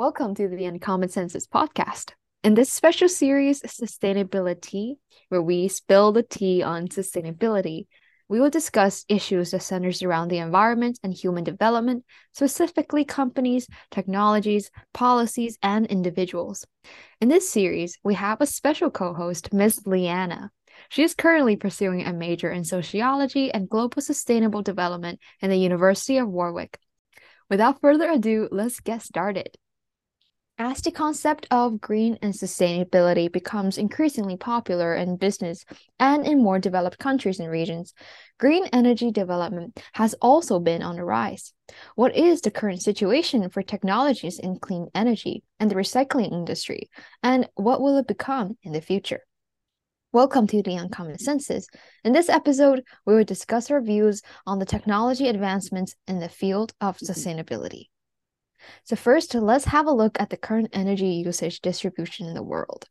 Welcome to the Uncommon Senses podcast. In this special series, SustainabiliTEA, where we spill the tea on sustainability, we will discuss issues that centers around the environment and human development, specifically companies, technologies, policies, and individuals. In this series, we have a special co-host, Ms. Lianna. She is currently pursuing a major in sociology and global sustainable development in the University of Warwick. Without further ado, let's get started. As the concept of green and sustainability becomes increasingly popular in business and in more developed countries and regions, green energy development has also been on the rise. What is the current situation for technologies in clean energy and the recycling industry, and what will it become in the future? Welcome to the Uncommon Senses. In this episode, we will discuss our views on the technology advancements in the field of mm-hmm. sustainability. So first, let's have a look at the current energy usage distribution in the world.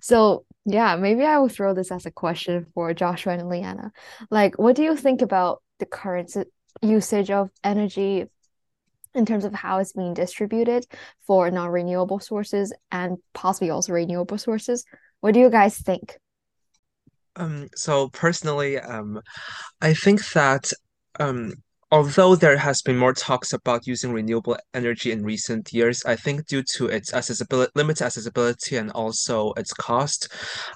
So yeah, maybe I will throw this as a question for Joshua and Lianna. Like, what do you think about the current usage of energy in terms of how it's being distributed for non-renewable sources and possibly also renewable sources? What do you guys think? Um, so personally, um, I think that um, Although there has been more talks about using renewable energy in recent years, I think due to its accessibility, limited accessibility and also its cost,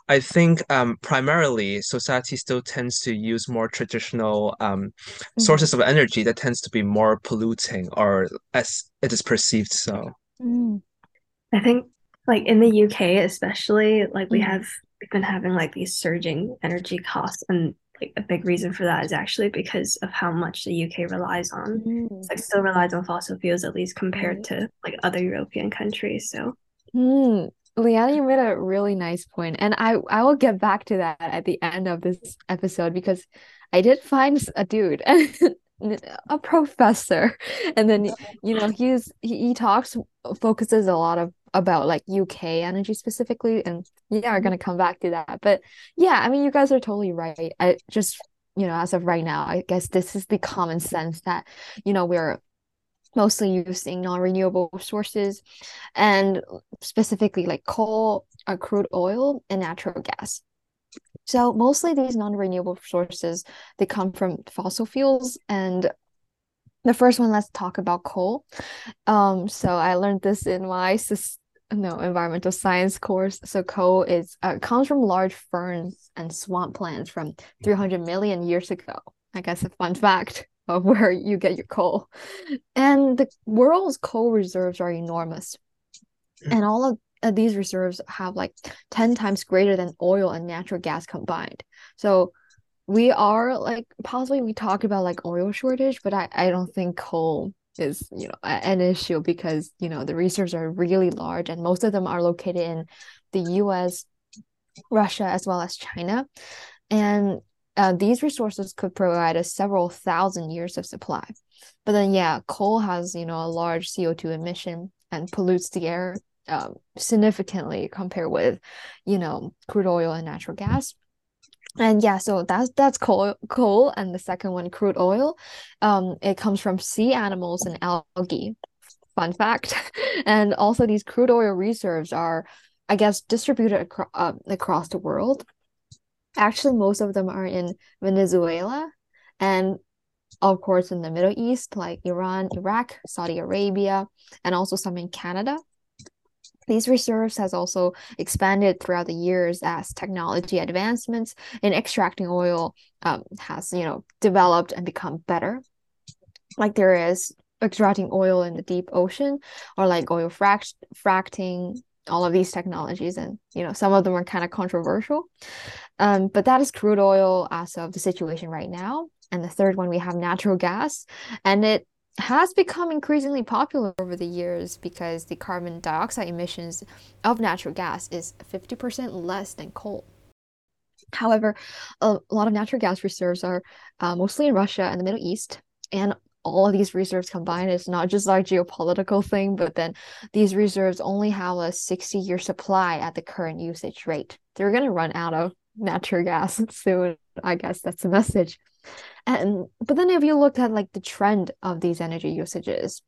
I think um, primarily society still tends to use more traditional um, mm-hmm. sources of energy that tends to be more polluting or as it is perceived so. Mm. I think like in the UK especially, like we mm. have we've been having like these surging energy costs and like a big reason for that is actually because of how much the UK relies on. Mm. Like still relies on fossil fuels at least compared mm. to like other European countries. So mm. Lianna, you made a really nice point, and I I will get back to that at the end of this episode because I did find a dude, a professor, and then you know he's he, he talks focuses a lot of about like UK energy specifically and yeah we're gonna come back to that but yeah I mean you guys are totally right. I just you know as of right now I guess this is the common sense that you know we're mostly using non-renewable sources and specifically like coal uh, crude oil and natural gas. So mostly these non-renewable sources they come from fossil fuels and the first one let's talk about coal. Um so i learned this in my no environmental science course. So coal is uh, comes from large ferns and swamp plants from 300 million years ago. I guess a fun fact of where you get your coal. And the world's coal reserves are enormous. And all of uh, these reserves have like 10 times greater than oil and natural gas combined. So we are like possibly we talk about like oil shortage but i i don't think coal is you know an issue because you know the reserves are really large and most of them are located in the US, Russia as well as China, and uh, these resources could provide us several thousand years of supply. But then yeah, coal has you know a large CO two emission and pollutes the air um, significantly compared with you know crude oil and natural gas and yeah so that's that's coal coal and the second one crude oil. Um it comes from sea animals and algae. Fun fact. And also these crude oil reserves are i guess distributed acro- uh, across the world. Actually most of them are in venezuela and of course in the middle east like iran iraq saudi arabia and also some in canada these reserves has also expanded throughout the years as technology advancements in extracting oil um, has you know developed and become better. Like there is extracting oil in the deep ocean or like oil fract- fracking all of these technologies and you know some of them are kind of controversial um, but that is crude oil as of the situation right now and the third one we have natural gas and it has become increasingly popular over the years because the carbon dioxide emissions of natural gas is 50% less than coal. However, a lot of natural gas reserves are uh, mostly in Russia and the Middle East, and all of these reserves combined is not just like geopolitical thing, but then these reserves only have a 60 year supply at the current usage rate. They're going to run out of natural gas soon. I guess that's the message. And but then if you look at like the trend of these energy usages,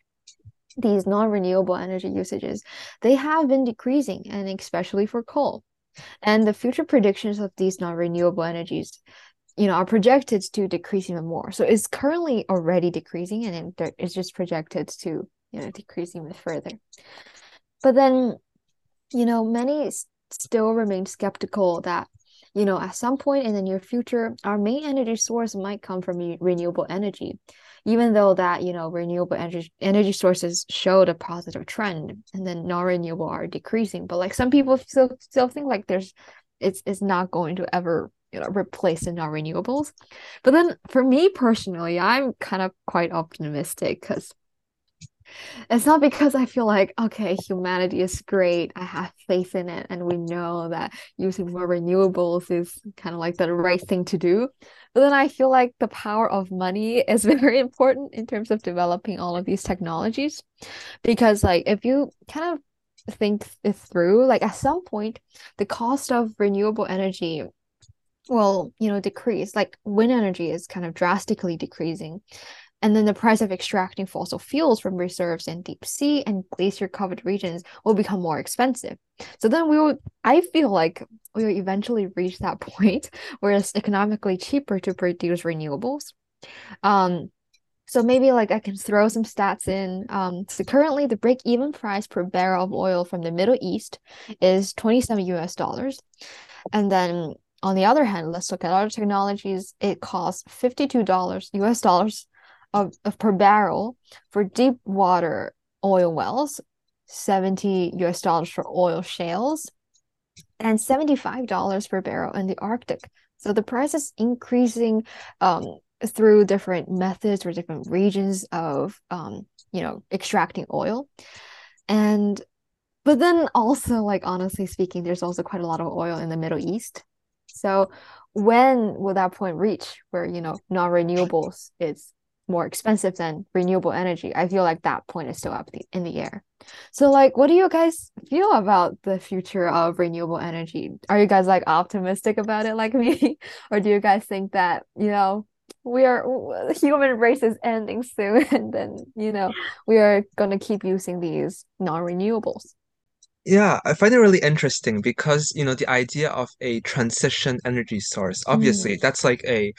these non-renewable energy usages, they have been decreasing, and especially for coal. And the future predictions of these non-renewable energies, you know, are projected to decrease even more. So it's currently already decreasing, and it's just projected to, you know, decrease even further. But then, you know, many still remain skeptical that you know at some point in the near future our main energy source might come from renewable energy even though that you know renewable energy energy sources showed a positive trend and then non-renewable are decreasing. But like some people still still think like there's it's it's not going to ever you know replace the non-renewables. But then for me personally i'm kind of quite optimistic because it's not because I feel like, okay, humanity is great. I have faith in it. And we know that using more renewables is kind of like the right thing to do. But then I feel like the power of money is very important in terms of developing all of these technologies. Because, like, if you kind of think it through, like, at some point, the cost of renewable energy will, you know, decrease. Like, wind energy is kind of drastically decreasing and then the price of extracting fossil fuels from reserves in deep sea and glacier covered regions will become more expensive. So then we will, I feel like we will eventually reach that point where it's economically cheaper to produce renewables. Um, so maybe like I can throw some stats in. Um, so currently the break even price per barrel of oil from the Middle East is 27 US dollars. And then on the other hand, let's look at other technologies. It costs $52 US dollars of, of per barrel for deep water oil wells, 70 US dollars for oil shales, and $75 per barrel in the Arctic. So the price is increasing um, through different methods or different regions of um, you know extracting oil. And but then also like honestly speaking, there's also quite a lot of oil in the Middle East. So when will that point reach where you know non-renewables is more expensive than renewable energy i feel like that point is still up the, in the air. So like what do you guys feel about the future of renewable energy? Are you guys like optimistic about it like me? Or do you guys think that you know we are human race is ending soon and then you know we are going to keep using these non-renewables? Yeah, I find it really interesting because, you know, the idea of a transition energy source, obviously, mm. that's like a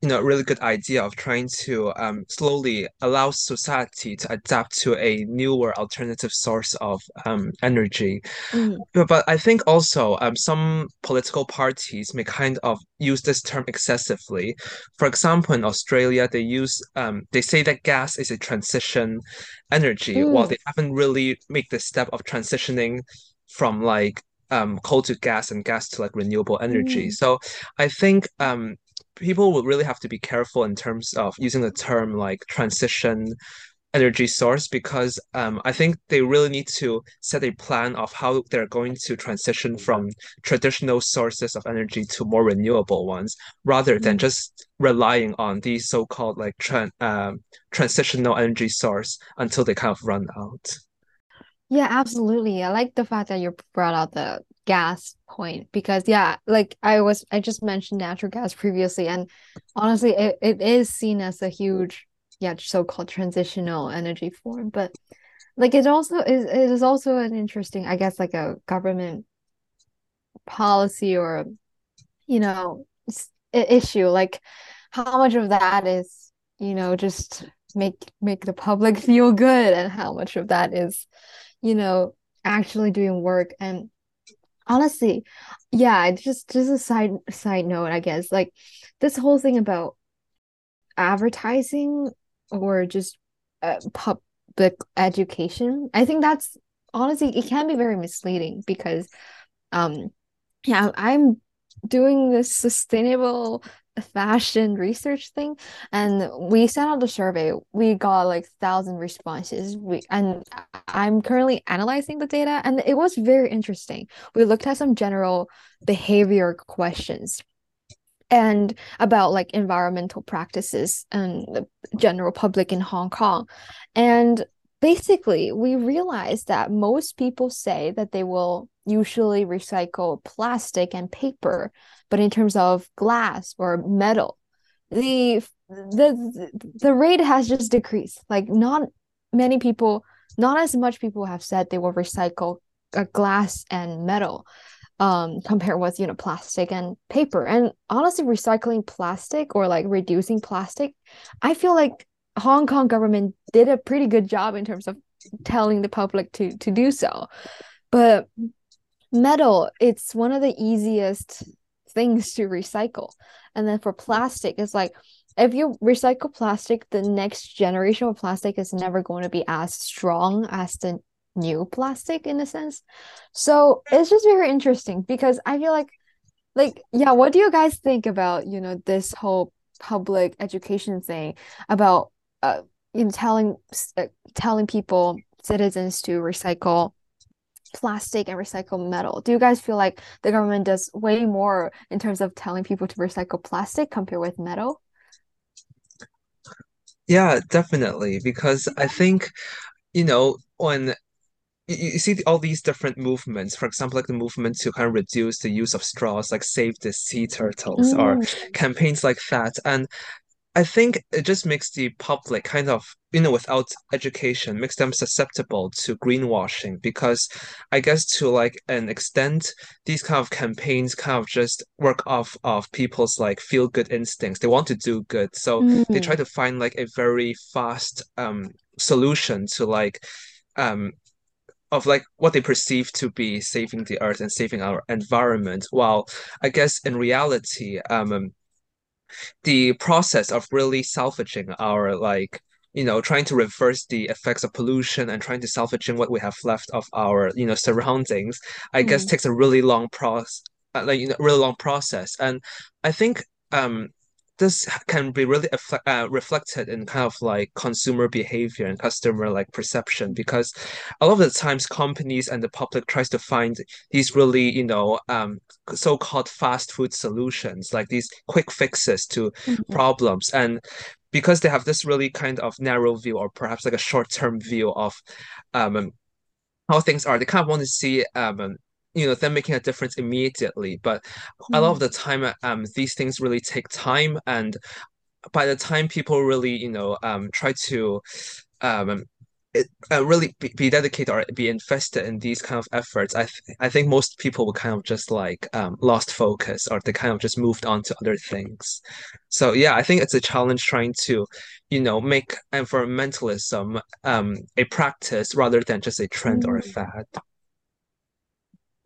you know, a really good idea of trying to um, slowly allow society to adapt to a newer alternative source of um, energy. Mm. But, but I think also um, some political parties may kind of use this term excessively. For example, in Australia, they use um, they say that gas is a transition energy, mm. while they haven't really made the step of transitioning from like um coal to gas and gas to like renewable energy. Mm. So I think um people would really have to be careful in terms of using the term like transition energy source because um, I think they really need to set a plan of how they're going to transition from traditional sources of energy to more renewable ones, rather than mm. just relying on these so-called like tra- um, transitional energy source until they kind of run out. Yeah, absolutely. I like the fact that you brought out the gas point because yeah, like I was I just mentioned natural gas previously and honestly it, it is seen as a huge yeah, so-called transitional energy form, but like it also is it is also an interesting, I guess like a government policy or you know, issue like how much of that is, you know, just make make the public feel good and how much of that is you know, actually doing work. And honestly, yeah, just just a side side note, I guess, like this whole thing about advertising or just uh, public education, I think that's honestly it can be very misleading because um yeah, I'm doing this sustainable fashion research thing and we sent out the survey. We got like thousand responses. We and i'm currently analyzing the data and it was very interesting. We looked at some general behavior questions and about like environmental practices and the general public in hong kong. And basically we realized that most people say that they will usually recycle plastic and paper but in terms of glass or metal the the the rate has just decreased. Like not many people not as much people have said they will recycle uh, glass and metal um compared with you know plastic and paper. And honestly recycling plastic or like reducing plastic i feel like hong kong government did a pretty good job in terms of telling the public to to do so. But metal it's one of the easiest things to recycle. And then for plastic it's like if you recycle plastic the next generation of plastic is never going to be as strong as the new plastic in a sense. So it's just very interesting because i feel like like yeah what do you guys think about you know this whole public education thing about uh you know telling uh, telling people citizens to recycle plastic and recycle metal do you guys feel like the government does way more in terms of telling people to recycle plastic compared with metal Yeah, definitely. Because I think, you know, when you, see all these different movements, for example, like the movement to kind of reduce the use of straws, like save the sea turtles, or Mm, campaigns like that. And I think it just makes the public kind of, you know, without education, makes them susceptible to greenwashing because I guess to like an extent, these kind of campaigns kind of just work off of people's like feel good instincts. They want to do good. So they try mm, to find like a very fast um solution to like um of like what they perceive to be saving the earth and saving our environment. While I guess in reality, um the process of really salvaging our like you know trying to reverse the effects of pollution and trying to salvaging what we have left of our you know surroundings i guess mm, takes a really long process uh, like you know really long process. And i think um this can be really uh, reflected in kind of like consumer behavior and customer like perception because a lot of the times companies and the public tries to find these really you know um so-called fast food solutions, like these quick fixes to mm, problems. And because they have this really kind of narrow view or perhaps like a short-term view of um how things are, they kind of want to see um you know them making a difference immediately. But a lot of mm. the time, um these things really take time and by the time people really, you know, um, try to um, it, uh, really be, be dedicated or be invested in these kind of efforts, I th I think most people will kind of just like um, lost focus or they kind of just moved on to other things. So yeah, I think it's a challenge trying to, you know, make environmentalism um, a practice rather than just a trend or a mm. fad.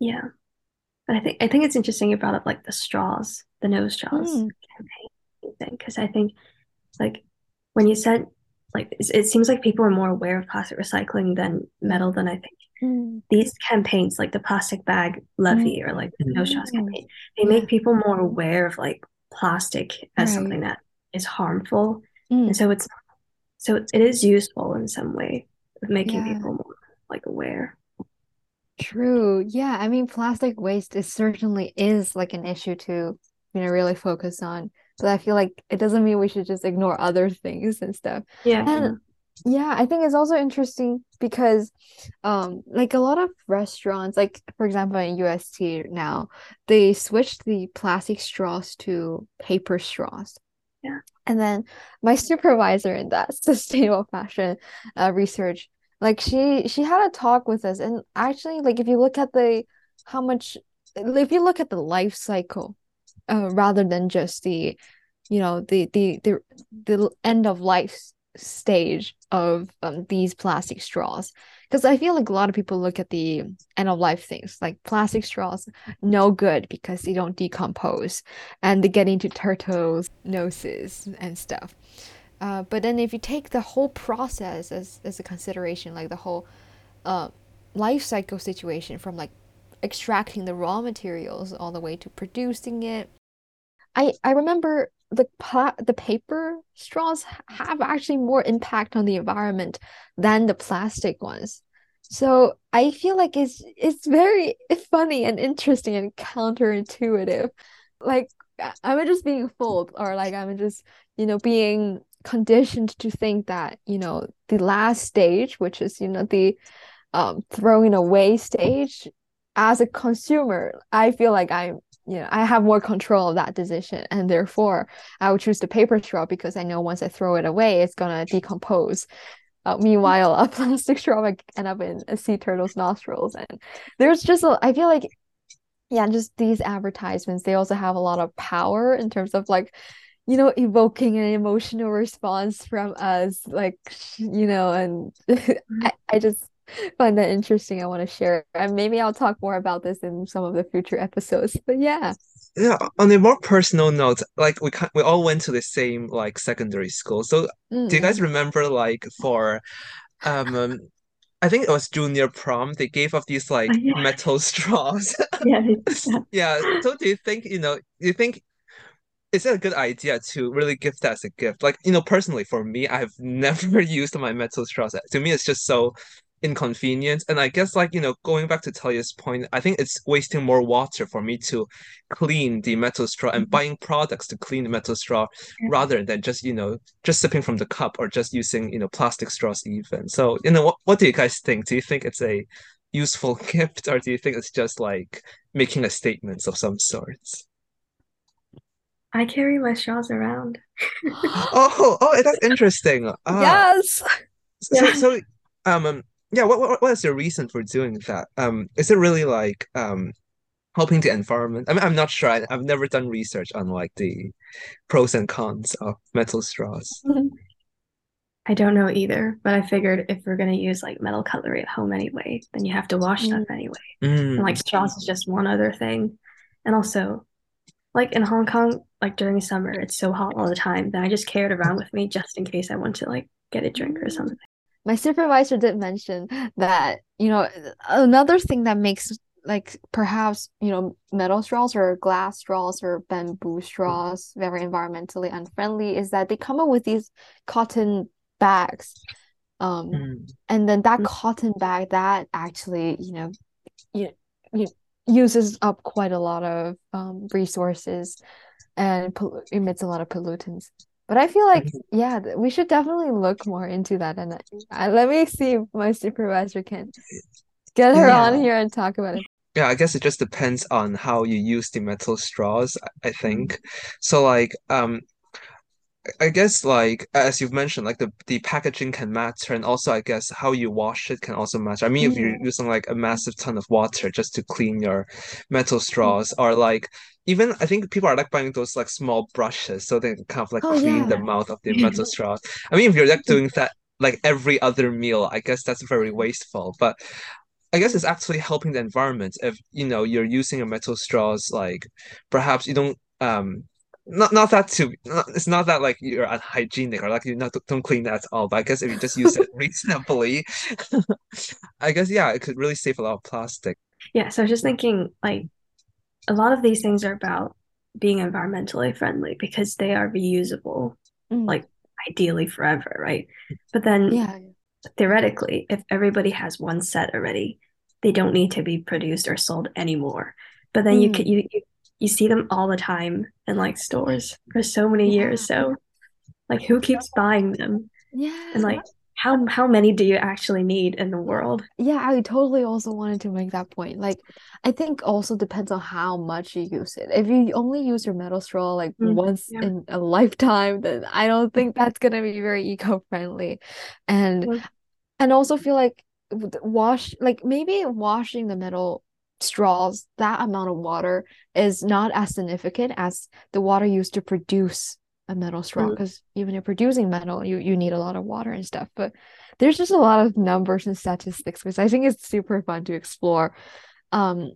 Yeah. But I think I think it's interesting you brought up like the straws, the no straws Mm, campaign because I think like when you said like it, it seems like people are more aware of plastic recycling than metal than I think. mm, These campaigns, like the plastic bag mm, levy or like the no straws mm. campaign, they make people more aware of like plastic as right. something that is harmful. And Mm, so it's so it is useful in some way of making yeah. people more like aware. True. Yeah, I mean, plastic waste is certainly is like an issue to, you know, really focus on. But I feel like it doesn't mean we should just ignore other things and stuff. Yeah, And yeah, I think it's also interesting because um like a lot of restaurants, like for example in UST now, they switched the plastic straws to paper straws. yeah. And then my supervisor in that sustainable fashion uh, research, like she she had a talk with us, and actually, like if you look at the how much, if you look at the life cycle, uh, rather than just the, you know, the the the the end of life stage of um, these plastic straws, because I feel like a lot of people look at the end of life things like plastic straws, no good because they don't decompose, and they get into turtles' noses and stuff. Uh, but then if you take the whole process as, as a consideration, like the whole uh, life cycle situation from like extracting the raw materials all the way to producing it, I I remember the pla the paper straws have actually more impact on the environment than the plastic ones. So I feel like it's it's very funny and interesting and counterintuitive. Like I'm just being fooled or like I'm just, you know, being conditioned to think that, you know, the last stage, which is, you know, the um throwing away stage, as a consumer, I feel like I'm you know, I have more control of that decision, and therefore I would choose the paper straw because I know once I throw it away, it's gonna decompose. Uh, meanwhile, a plastic straw might end up in a sea turtle's nostrils, and there's just a. I feel like, yeah, just these advertisements. They also have a lot of power in terms of like, you know, evoking an emotional response from us, like, you know, and I, I just find that interesting. I want to share, and maybe I'll talk more about this in some of the future episodes. But yeah. Yeah, on a more personal note, like we we all went to the same like secondary school. So mm. do you guys remember like for um, um I think it was junior prom, they gave off these like oh, yeah. metal straws. yeah. yeah. So do you think, you know, you think is it a good idea to really give that as a gift? Like, you know, personally for me, I've never used my metal straws. To me, it's just so inconvenient. And I guess like, you know, going back to Talia's point, I think it's wasting more water for me to clean the metal straw and mm-hmm. buying products to clean the metal straw rather than just, you know, just sipping from the cup or just using, you know, plastic straws even. So, you know, what, what do you guys think? Do you think it's a useful gift or do you think it's just like making a statement of some sorts? I carry my straws around. oh, oh, that's interesting. Uh, yes. So, yeah. so, um, yeah what, what what is your reason for doing that um is it really like um helping the environment i mean i'm not sure I, have never done research on like the pros and cons of metal straws i don't know either but i figured if we're going to use like metal cutlery at home anyway then you have to wash mm. stuff anyway mm. and like straws is just one other thing and also like in hong kong like during summer it's so hot all the time that i just carried around with me just in case i want to like get a drink or something my supervisor did mention that you know another thing that makes like perhaps you know metal straws or glass straws or bamboo straws very environmentally unfriendly is that they come up with these cotton bags um mm. and then that mm. cotton bag that actually you know you, you uses up quite a lot of um, resources and emits a lot of pollutants but I feel like, mm-hmm. yeah, we should definitely look more into that. And I, let me see if my supervisor can get her yeah. on here and talk about it. Yeah, I guess it just depends on how you use the metal straws, I think. Mm-hmm. So like um I guess like as you've mentioned, like the, the packaging can matter and also I guess how you wash it can also matter. I mean, if you're mm-hmm. using like a massive ton of water just to clean your metal mm-hmm. straws or like even I think people are like buying those like small brushes so they can kind of like oh, clean yeah. the mouth of the metal straws. I mean, if you're like mm-hmm. doing that like every other meal, I guess that's very wasteful. But I guess it's actually helping the environment if you know you're using a metal straws like perhaps you don't um not not that too not, it's not that like you're unhygienic or like you not don't clean that at all but i guess if you just use it reasonably i guess yeah it could really save a lot of plastic yeah so i was just thinking like a lot of these things are about being environmentally friendly because they are reusable mm. like ideally forever right but then yeah theoretically if everybody has one set already they don't need to be produced or sold anymore but then mm. you can you, you you see them all the time in like stores for so many yeah. years. So like who keeps buying them? Yeah. And like how how many do you actually need in the world? Yeah, I totally also wanted to make that point. Like I think also depends on how much you use it. If you only use your metal straw like mm, once yeah. in a lifetime, then I don't think that's gonna be very eco-friendly. And yeah. and also feel like wash like maybe washing the metal straws, that amount of water is not as significant as the water used to produce a metal straw because mm. even if producing metal you you need a lot of water and stuff but there's just a lot of numbers and statistics which i think is super fun to explore um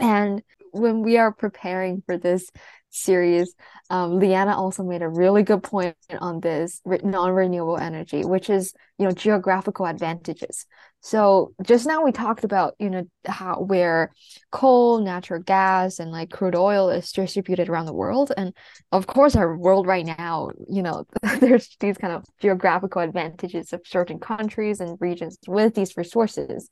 and when we are preparing for this series, um, Lianna also made a really good point on this non-renewable energy, which is you know geographical advantages. So just now we talked about you know how where coal, natural gas, and like crude oil is distributed around the world, and of course our world right now, you know, there's these kind of geographical advantages of certain countries and regions with these resources,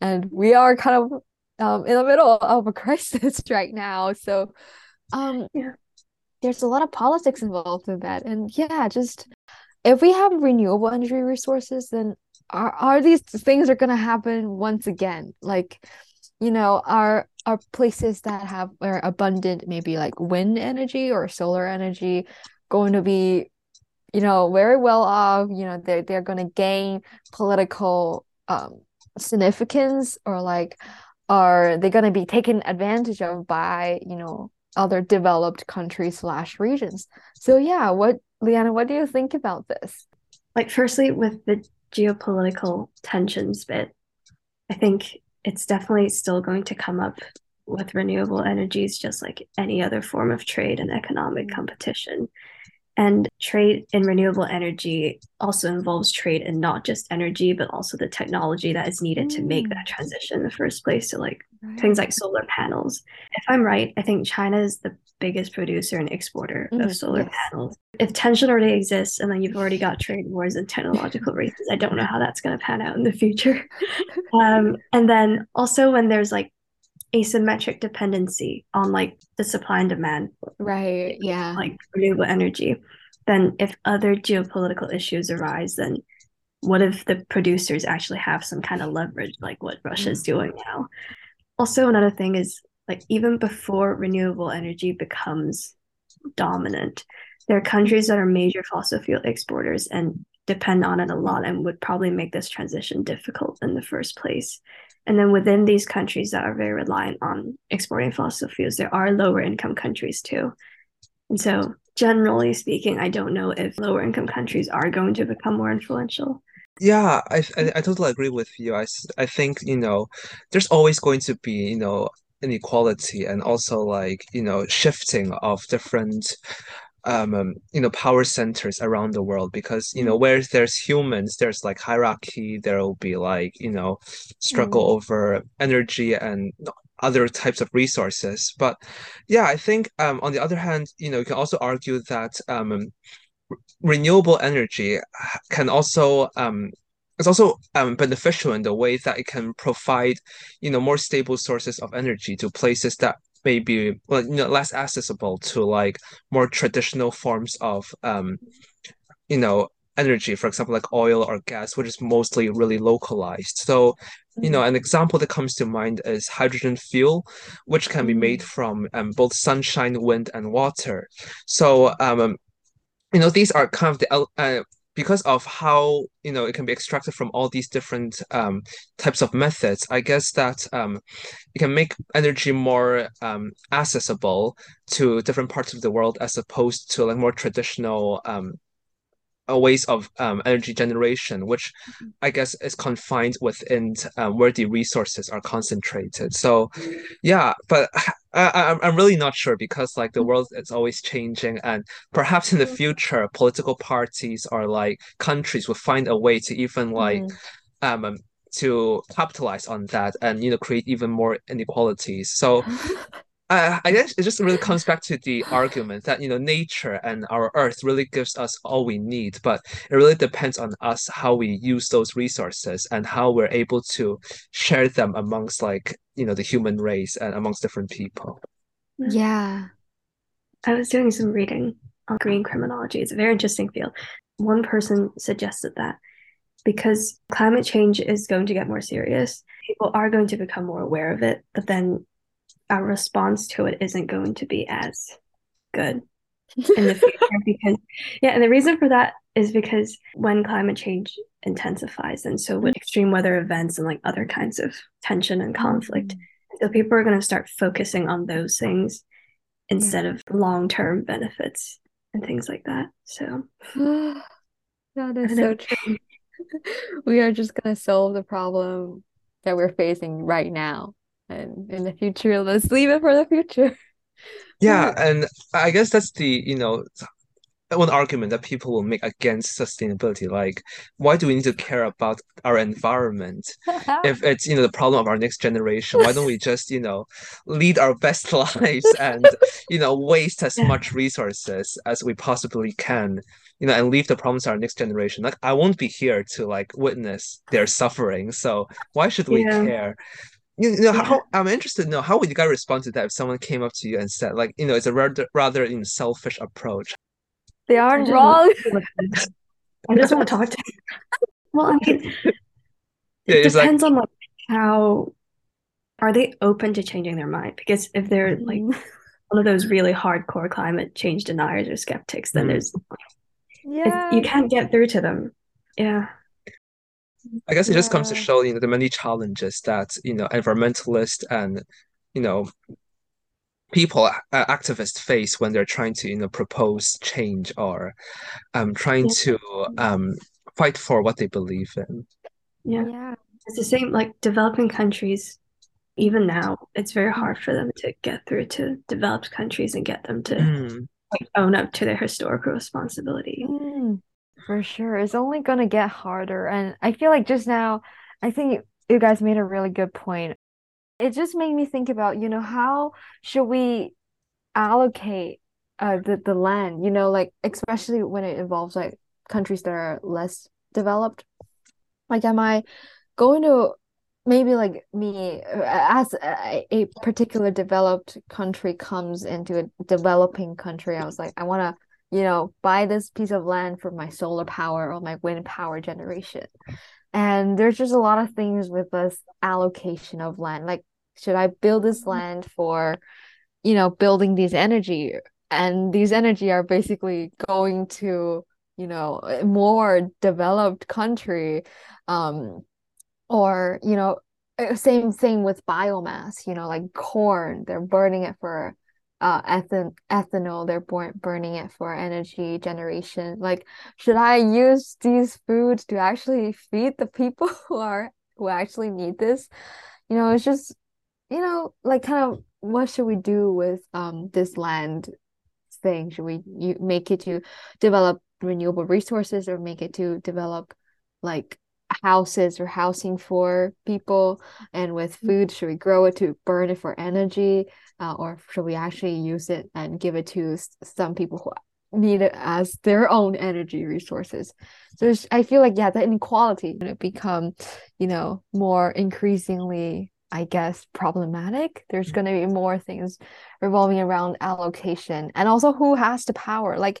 and we are kind of um, in the middle of a crisis right now. So um yeah. there's a lot of politics involved in that. And yeah just if we have renewable energy resources then are, are these things are going to happen once again like you know are are places that have are abundant maybe like wind energy or solar energy going to be you know, very well off, you know, they're they're gonna gain political um significance or like are they gonna be taken advantage of by, you know, other developed countries slash regions. So yeah, what Lianna, what do you think about this? Like firstly with the geopolitical tensions bit, I think it's definitely still going to come up with renewable energies just like any other form of trade and economic mm. competition. And trade in renewable energy also involves trade in not just energy, but also the technology that is needed mm. to make that mm. transition in the first place. So, like right. things like solar panels. If I'm right, I think China is the biggest producer and exporter mm, of solar yes. panels. If tension already exists and then you've already got trade wars and technological races, I don't know how that's going to pan out in the future. um, and then also when there's like asymmetric dependency on like the supply and demand. Right yeah. Like renewable energy. Then if other geopolitical issues arise then what if the producers actually have some kind of leverage like what Russia is mm-hmm. doing now? Also another thing is like even before renewable energy becomes dominant there are countries that are major fossil fuel exporters and depend on it a lot and would probably make this transition difficult in the first place and then within these countries that are very reliant on exporting fossil fuels, there are lower income countries too. And so, generally speaking, I don't know if lower income countries are going to become more influential. Yeah, I, I, I totally agree with you. I, I think, you know, there's always going to be, you know, inequality and also like, you know, shifting of different um, um, you know power centers around the world because you know mm. where there's humans there's like hierarchy there will be like you know struggle mm. over energy and other types of resources but yeah i think um, on the other hand you know you can also argue that um, renewable energy can also um, it's also um, beneficial in the way that it can provide you know more stable sources of energy to places that maybe well, you know, less accessible to like more traditional forms of um, you know, energy, for example, like oil or gas, which is mostly really localized. So, you know, mm-hmm. an example that comes to mind is hydrogen fuel, which can be made mm. from um, both sunshine, wind, and water. So, um, you know, these are kind of the uh, because of how you know it can be extracted from all these different um, types of methods i guess that um, it can make energy more um, accessible to different parts of the world as opposed to like more traditional um, uh, ways of um, energy generation, which mm-hmm. I guess is confined within um, where the resources are concentrated. So, yeah, but I, I'm really not sure because like the mm-hmm. world is always changing, and perhaps in the mm-hmm. future, political parties or like countries will find a way to even like mm-hmm. um to capitalize on that and you know create even more inequalities. So. I, I guess it just really comes back to the argument that you know nature and our earth really gives us all we need, but it really depends on us how we use those resources and how we're able to share them amongst like you know the human race and amongst different people. Yeah. I was doing some reading on green criminology. It's a very interesting field. One person suggested that because climate change is going to get more serious, people are going to become more aware of it, but then our response to it isn't going to be as good in the future because yeah and the reason for that is because when climate change intensifies and so with extreme weather events and like other kinds of tension and conflict mm-hmm. so people are going to start focusing on those things instead yeah. of long-term benefits and things like that so that is so true we are just going to solve the problem that we're facing right now and in the future. Let's leave it for the future. Yeah and i guess that's the you know one argument that people will make against sustainability. Like why do we need to care about our environment? If it's you know the problem of our next generation why don't we just you know lead our best lives and you know waste as much resources as we possibly can you know and leave the problems to our next generation? Like i won't be here to like witness their suffering. So why should we yeah. care you know how I'm interested to know how would you guys respond to that if someone came up to you and said like you know it's a rather rather you know, selfish approach. They aren't wrong. I just want to talk to. You. Well, I mean, yeah, it depends like, on like how are they open to changing their mind because if they're like mm-hmm. one of those really hardcore climate change deniers or skeptics, then mm. there's it's you can't get through to them. Yeah. I guess it just comes to show, you know, the many challenges that, you know, environmentalists and, you know, people, uh, activists face when they're trying to, you know, propose change or um trying Yeah. to um fight for what they believe in. Yeah. Yeah. It's the same like developing countries, even now, it's very hard for them to get through to developed countries and get them to Mm, like own up to their historical responsibility. Mm, for sure. It's only gonna get harder. And I feel like just now, I think you guys made a really good point. It just made me think about, you know, how should we allocate uh the, the land, you know, like especially when it involves like countries that are less developed. Like, am I going to maybe like me uh, as a, a particular developed country comes into a developing country, I was like, I want to, you know, buy this piece of land for my solar power or my wind power generation. And there's just a lot of things with this allocation of land. Like, should I build this land for, you know, building these energy? And these energy are basically going to, you know, more developed country. Um, or, you know, uh, same thing with biomass, you know, like corn, they're burning it for uh ethan ethanol, they're bur burning it for energy generation. Like, should I use these foods to actually feed the people who are who actually need this? You know, it's just, you know, like kind of what should we do with um this land thing? Should we you make it to develop renewable resources or make it to develop like houses or housing for people? And with food, should we grow it to burn it for energy? Uh, or should we actually use it and give it to some people who need it as their own energy resources? So I feel like, yeah, the inequality going to become, you know, more increasingly I guess, problematic. There's going to be more things revolving around allocation and also who has the power. Like,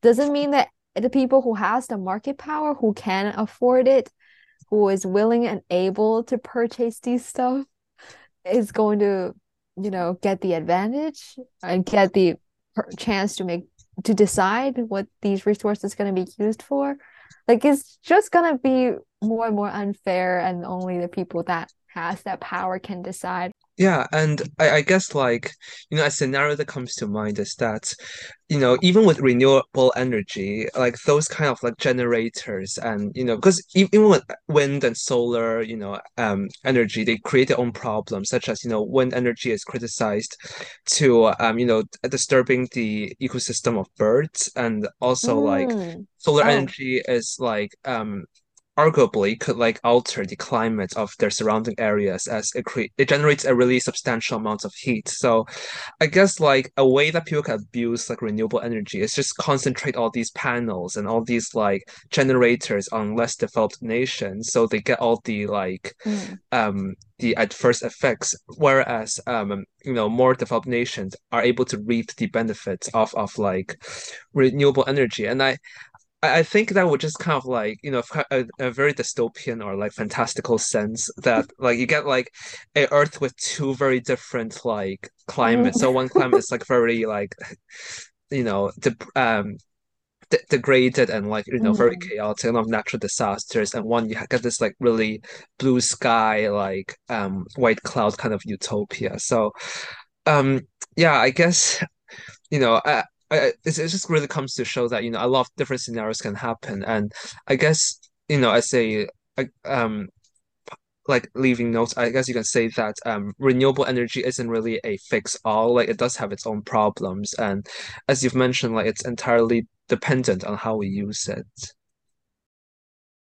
doesn't mean that the people who has the market power, who can afford it, who is willing and able to purchase these stuff, is going to, you know, get the advantage and get the chance to make to decide what these resources going to be used for. Like, it's just going to be more and more unfair, and only the people that has that power can decide. Yeah, and I, I guess like, you know, a scenario that comes to mind is that, you know, even with renewable energy, like those kind of like generators and, you know, because even with wind and solar, you know, um energy, they create their own problems, such as, you know, wind energy is criticized to um, you know, disturbing the ecosystem of birds and also like Mm. solar Oh, energy is like um arguably could like alter the climate of their surrounding areas as it cre it generates a really substantial amount of heat. So I guess like a way that people can abuse like renewable energy is just concentrate all these panels and all these like generators on less developed nations so they get all the like mm. um the adverse effects whereas um you know more developed nations are able to reap the benefits of of like renewable energy and I I think that would just kind of like, you know, a, a very dystopian or like fantastical sense that like you get like a Earth with two very different like climates. So Mm. one climate is like very like, you know, de um de degraded and like, you know, very Mm. chaotic, a lot of natural disasters. And one you get this like really blue sky, like um white cloud kind of utopia. So um yeah, I guess you know, I, I, it just really comes to show that, you know, a lot of different scenarios can happen. And I guess, you know, I- um, like leaving notes, I guess you can say that um, renewable energy isn't really a fix all. Like it does have its own problems. And as you've mentioned, like it's entirely dependent on how we use it.